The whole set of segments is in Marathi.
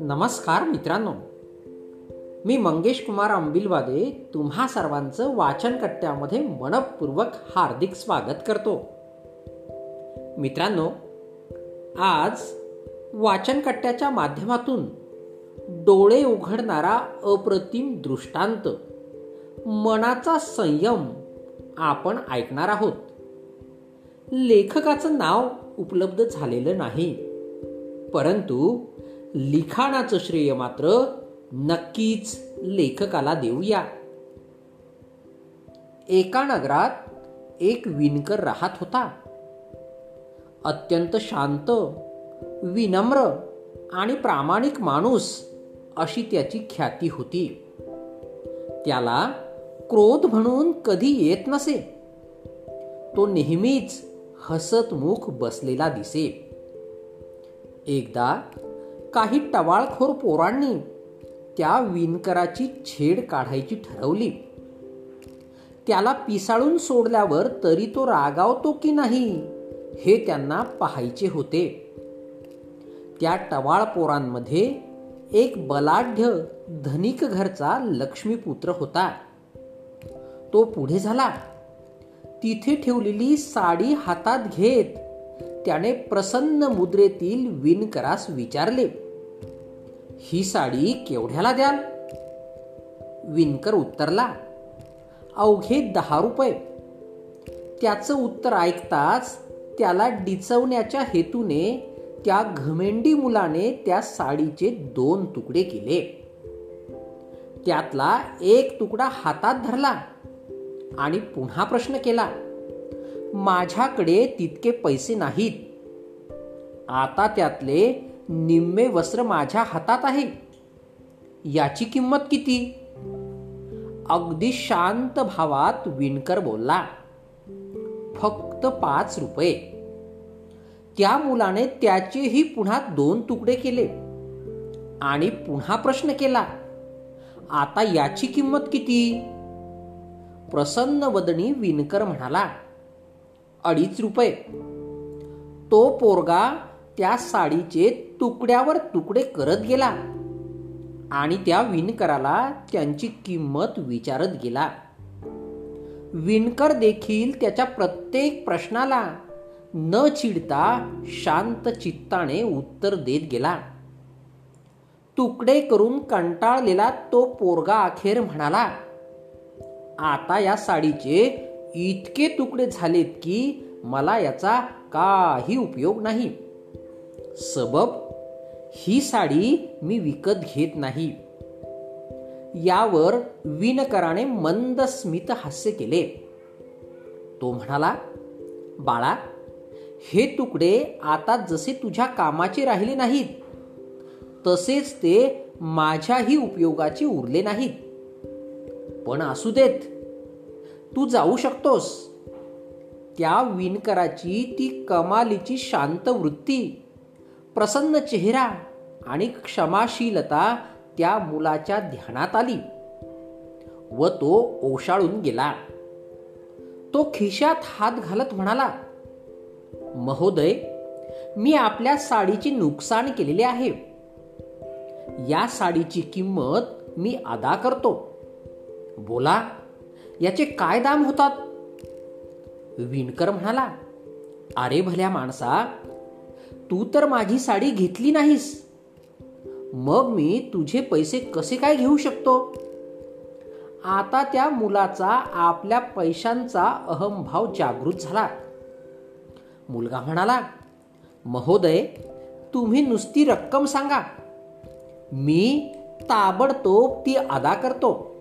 नमस्कार मित्रांनो. मी मंगेश कुमार अंबिलवादे तुम्हा सर्वांचं वाचनकट्ट्यामध्ये मनपूर्वक हार्दिक स्वागत करतो. मित्रांनो आज वाचनकट्ट्याच्या माध्यमातून डोळे उघडणारा अप्रतिम दृष्टांत मनाचा संयम आपण ऐकणार आहोत. लेखकाचं नाव उपलब्ध झालेलं नाही. परंतु लिखाणाचं श्रेय मात्र नक्कीच लेखकाला देऊया. एका नगरात एक विणकर राहत होता. अत्यंत शांत विनम्र आणि प्रामाणिक माणूस अशी त्याची ख्याती होती. त्याला क्रोध म्हणून कधी येत नसे. तो नेहमीच हसतमुख बसलेला दिसे. एकदा काही टवाळखोर पोरांनी त्या विणकराची छेड काढायची ठरवली. त्याला पिसाळून सोडल्यावर तरी तो रागावतो की नाही हे त्यांना पाहायचे होते. त्या टवाळ पोरांमध्ये एक बलाढ्य धनिक घरचा लक्ष्मीपुत्र होता. तो पुढे झाला. तिथे ठेवलेली साडी हातात घेत त्याने प्रसन्न मुद्रेतील विणकरास विचारले ही साडी केवढ्याला द्याल? विणकर उत्तरला अवघे दहा रुपये. त्याचं उत्तर ऐकताच त्याला डिचवण्याच्या हेतूने त्या घमेंडी मुलाने त्या साडीचे दोन तुकडे केले. त्यातला एक तुकडा हातात धरला. आणि पुन्हा प्रश्न केला माझ्याकडे तितके पैसे नाहीत. आता त्यातले निम्मे वस्त्र माझ्या हातात आहे. याची किंमत किती अगदी शांत भावात विणकर बोलला फक्त पाच रुपये. त्या मुलाने त्याचेही पुन्हा दोन तुकडे केले आणि पुन्हा प्रश्न केला आता याची किंमत किती? प्रसन्न वदनी विणकर म्हणाला अडीच रुपये. तो पोरगा त्या साडीचे तुकड्यावर तुकडे करत गेला आणि त्या विणकराला त्यांची किंमत विचारत गेला. विणकर देखील त्याच्या प्रत्येक प्रश्नाला न चिडता शांत चित्ताने उत्तर देत गेला. तुकडे करून कंटाळलेला तो पोरगा अखेर म्हणाला आता या साडीचे इतके तुकडे झालेत की मला याचा काही उपयोग नाही. सबब ही साडी मी विकत घेत नाही. यावर विणकराने मंद स्मित हास्य केले. तो म्हणाला बाळा हे तुकडे आता जसे तुझ्या कामाचे राहिले नाहीत तसेच ते माझ्याही उपयोगाचे उरले नाहीत. पण असू देत. तू जाऊ शकतोस. त्या विणकराची ती कमालीची शांत वृत्ती प्रसन्न चेहरा आणि क्षमाशीलता त्या मुलाच्या ध्यानात आली व तो ओशाळून गेला. तो खिशात हात घालत म्हणाला महोदय मी आपल्या साडीची नुकसान केलेले आहे. या साडीची किंमत मी अदा करतो. बोला याचे काय दाम होतात? विणकर म्हणाला अरे भल्या माणसा तू तर माझी साडी घेतली नाहीस. मग मी तुझे पैसे कसे काय घेऊ शकतो? आता त्या मुलाचा आपल्या पैशांचा अहमभाव जागृत झाला. मुलगा म्हणाला महोदय तुम्ही नुसती रक्कम सांगा. मी ताबडतोब ती अदा करतो.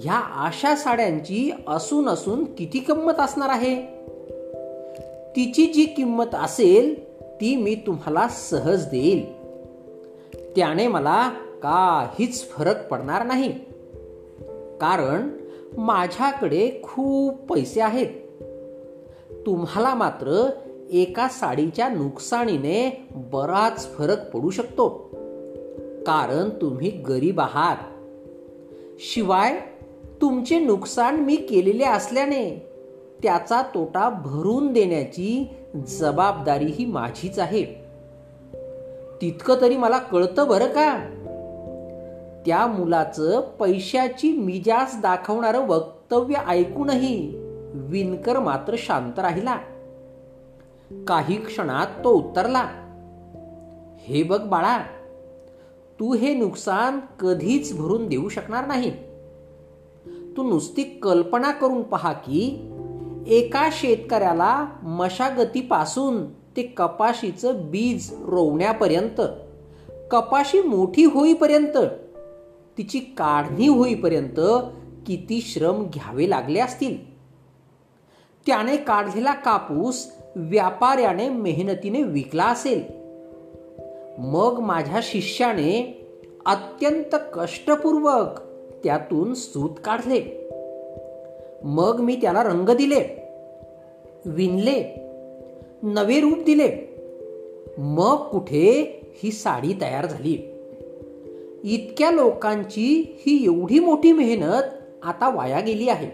ह्या आशा साड्यांची असून असून किती किंमत असणार आहे? तिची जी किंमत असेल ती मी तुम्हाला सहज देईल. त्याने मला काहीच फरक पडणार नाही. कारण माझ्याकडे खूप पैसे आहेत. तुम्हाला मात्र एका साडीच्या नुकसानीने बराच फरक पडू शकतो. कारण तुम्ही गरीब आहात. शिवाय तुमचे नुकसान मी केलेले असल्याने त्याचा तोटा भरून देण्याची जबाबदारी ही माझीच आहे. तितकं तरी मला कळतं बरं का? त्या मुलाचं पैशाची मिजाज दाखवणारं वक्तव्य ऐकूनही विणकर मात्र शांत राहिला. काही क्षणात तो उत्तरला हे बघ बाळा तू हे नुकसान कधीच भरून देऊ शकणार नाही. तू नुसती कल्पना करून पहा की एका शेतकऱ्याला मशागतीपासून ते कपाशीचं बीज रोवण्यापर्यंत कपाशी मोठी होईपर्यंत तिची काढणी होईपर्यंत किती श्रम घ्यावे लागले असतील? त्याने काढलेला कापूस व्यापाऱ्याने मेहनतीने विकला असेल. मग माझ्या शिष्याने अत्यंत कष्टपूर्वक त्यातून सूत काढले. मग मी त्याला रंग दिले विणले नवे रूप दिले. मग कुठे ही साडी तयार झाली? इतक्या लोकांची ही एवढी मोठी मेहनत आता वाया गेली आहे.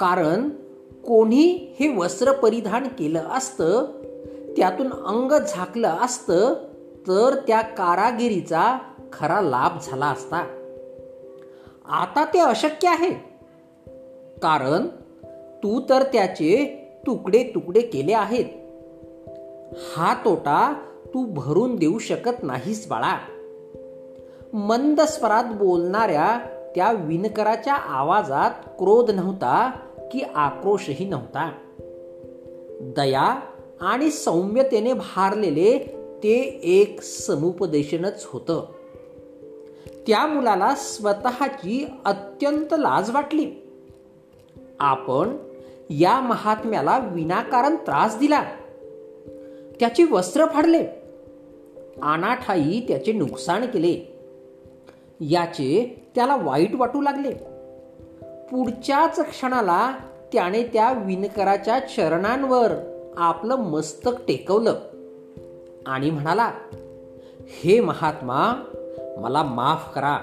कारण कोणी हे वस्त्र परिधान केलं असतं त्यातून अंग झाकलं असतं तर त्या कारागिरीचा खरा लाभ झाला असता. आता ते अशक्य आहे. कारण तू तर त्याचे तुकडे तुकडे केले आहेत. हा तोटा तू भरून देऊ शकत नाहीस बाळा. मंद स्वरात बोलणाऱ्या त्या विणकराच्या आवाजात क्रोध नव्हता की आक्रोशही नव्हता. दया आणि सौम्यतेने भारलेले ते एक समुपदेशनच होतं. त्या मुलाला स्वतःची अत्यंत लाज वाटली. आपण या महात्म्याला विनाकारण त्रास दिला. त्याचे वस्त्र फाडले. अनाठाई त्याचे नुकसान केले. याचे त्याला वाईट वाटू लागले. पुढच्याच क्षणाला त्याने त्या विणकराच्या चरणांवर आपलं मस्तक टेकवलं आणि म्हणाला हे महात्मा मला माफ करा.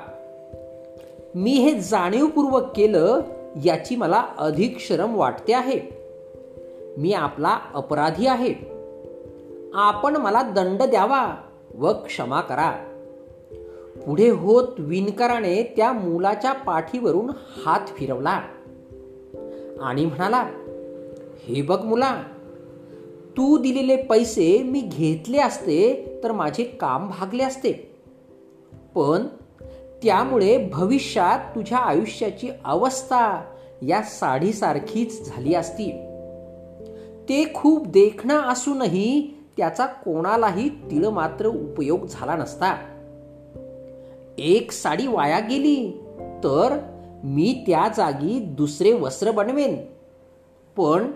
मी हे जाणीवपूर्वक केलं याची मला अधिक शरम वाटते आहे. मी आपला अपराधी आहे. आपण मला दंड द्यावा व क्षमा करा. पुढे होत विणकराने त्या मुलाच्या पाठीवरून हात फिरवला आणि म्हणाला हे बघ मुला तू दिलेले पैसे मी घेतले असते तर माझे काम भागले असते. पण त्यामुळे भविष्यात तुझ्या आयुष्याची अवस्था या साडीसारखीच झाली असती. ते खूप देखणं असूनही त्याचा कोणालाही तिळ मात्र उपयोग झाला नसता. एक साडी वाया गेली तर मी त्या जागी दुसरे वस्त्र बनवेन. पण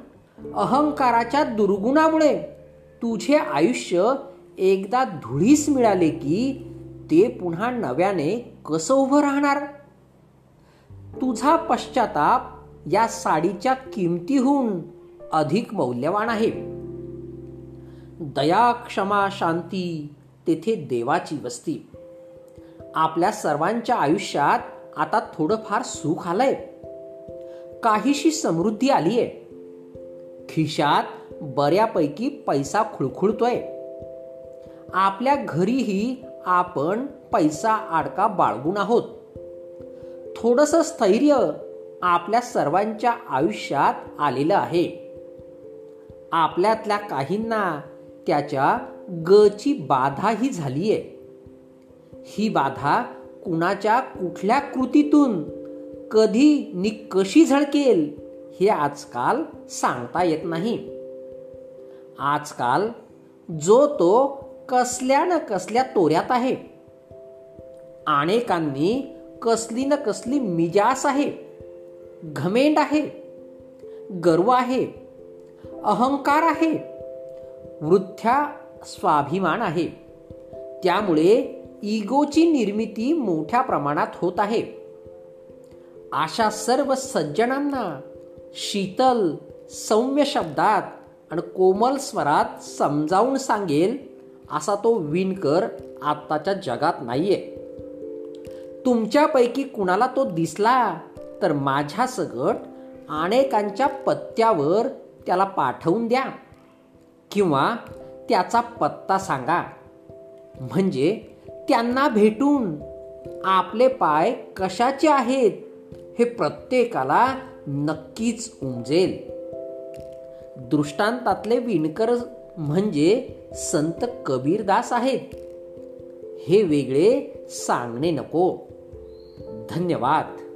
अहंकाराच्या दुर्गुणामुळे तुझे आयुष्य एकदा धुळीस मिळाले की ते पुन्हा नव्याने कसं उभं राहणार? तुझा पश्चाताप या साडीच्या किमतीहून अधिक मौल्यवान आहे. दया क्षमा शांती तेथे देवाची वस्ती. आपल्या सर्वांच्या आयुष्यात आता थोडंफार सुख आलंय. काहीशी समृद्धी आलीये. खिशात बऱ्यापैकी पैसा खुळखुळतोय. आपल्या घरीही आपण पैसा आडका बाळगून आहोत. थोडस स्थैर्य आपल्या सर्वांच्या आयुष्यात आलेलं आहे. आपल्यातल्या काहींना त्याच्या गची बाधाही झालीये. ही बाधा कुणाच्या कुठल्या कृतीतून कधी नि कशी झळकेल हे आजकाल सांगता येत नाही. आजकाल जो तो कसल्या न कसल्या तोऱ्यात आहे. अनेकांनी कसली न कसली मिजास आहे. घमेंड आहे. गर्व आहे. अहंकार आहे. वृथ्या स्वाभिमान आहे. त्यामुळे इगोची निर्मिती मोठ्या प्रमाणात होत आहे. अशा सर्व सज्जनांना शीतल सौम्य शब्दात आणि कोमल स्वरात समजावून सांगेल असा तो विणकर आत्ताच्या जगात नाहीये. तुमच्यापैकी कुणाला तो दिसला तर माझ्या सगट अनेकांच्या पत्त्यावर त्याला पाठवून द्या किंवा त्याचा पत्ता सांगा. म्हणजे त्यांना भेटून आपले पाय कशाचे आहेत हे प्रत्येकाला नक्कीच उमजेल. दृष्टांतातले विणकर म्हणजे संत कबीरदास आहेत. हे वेगळे सांगणे नको. धन्यवाद.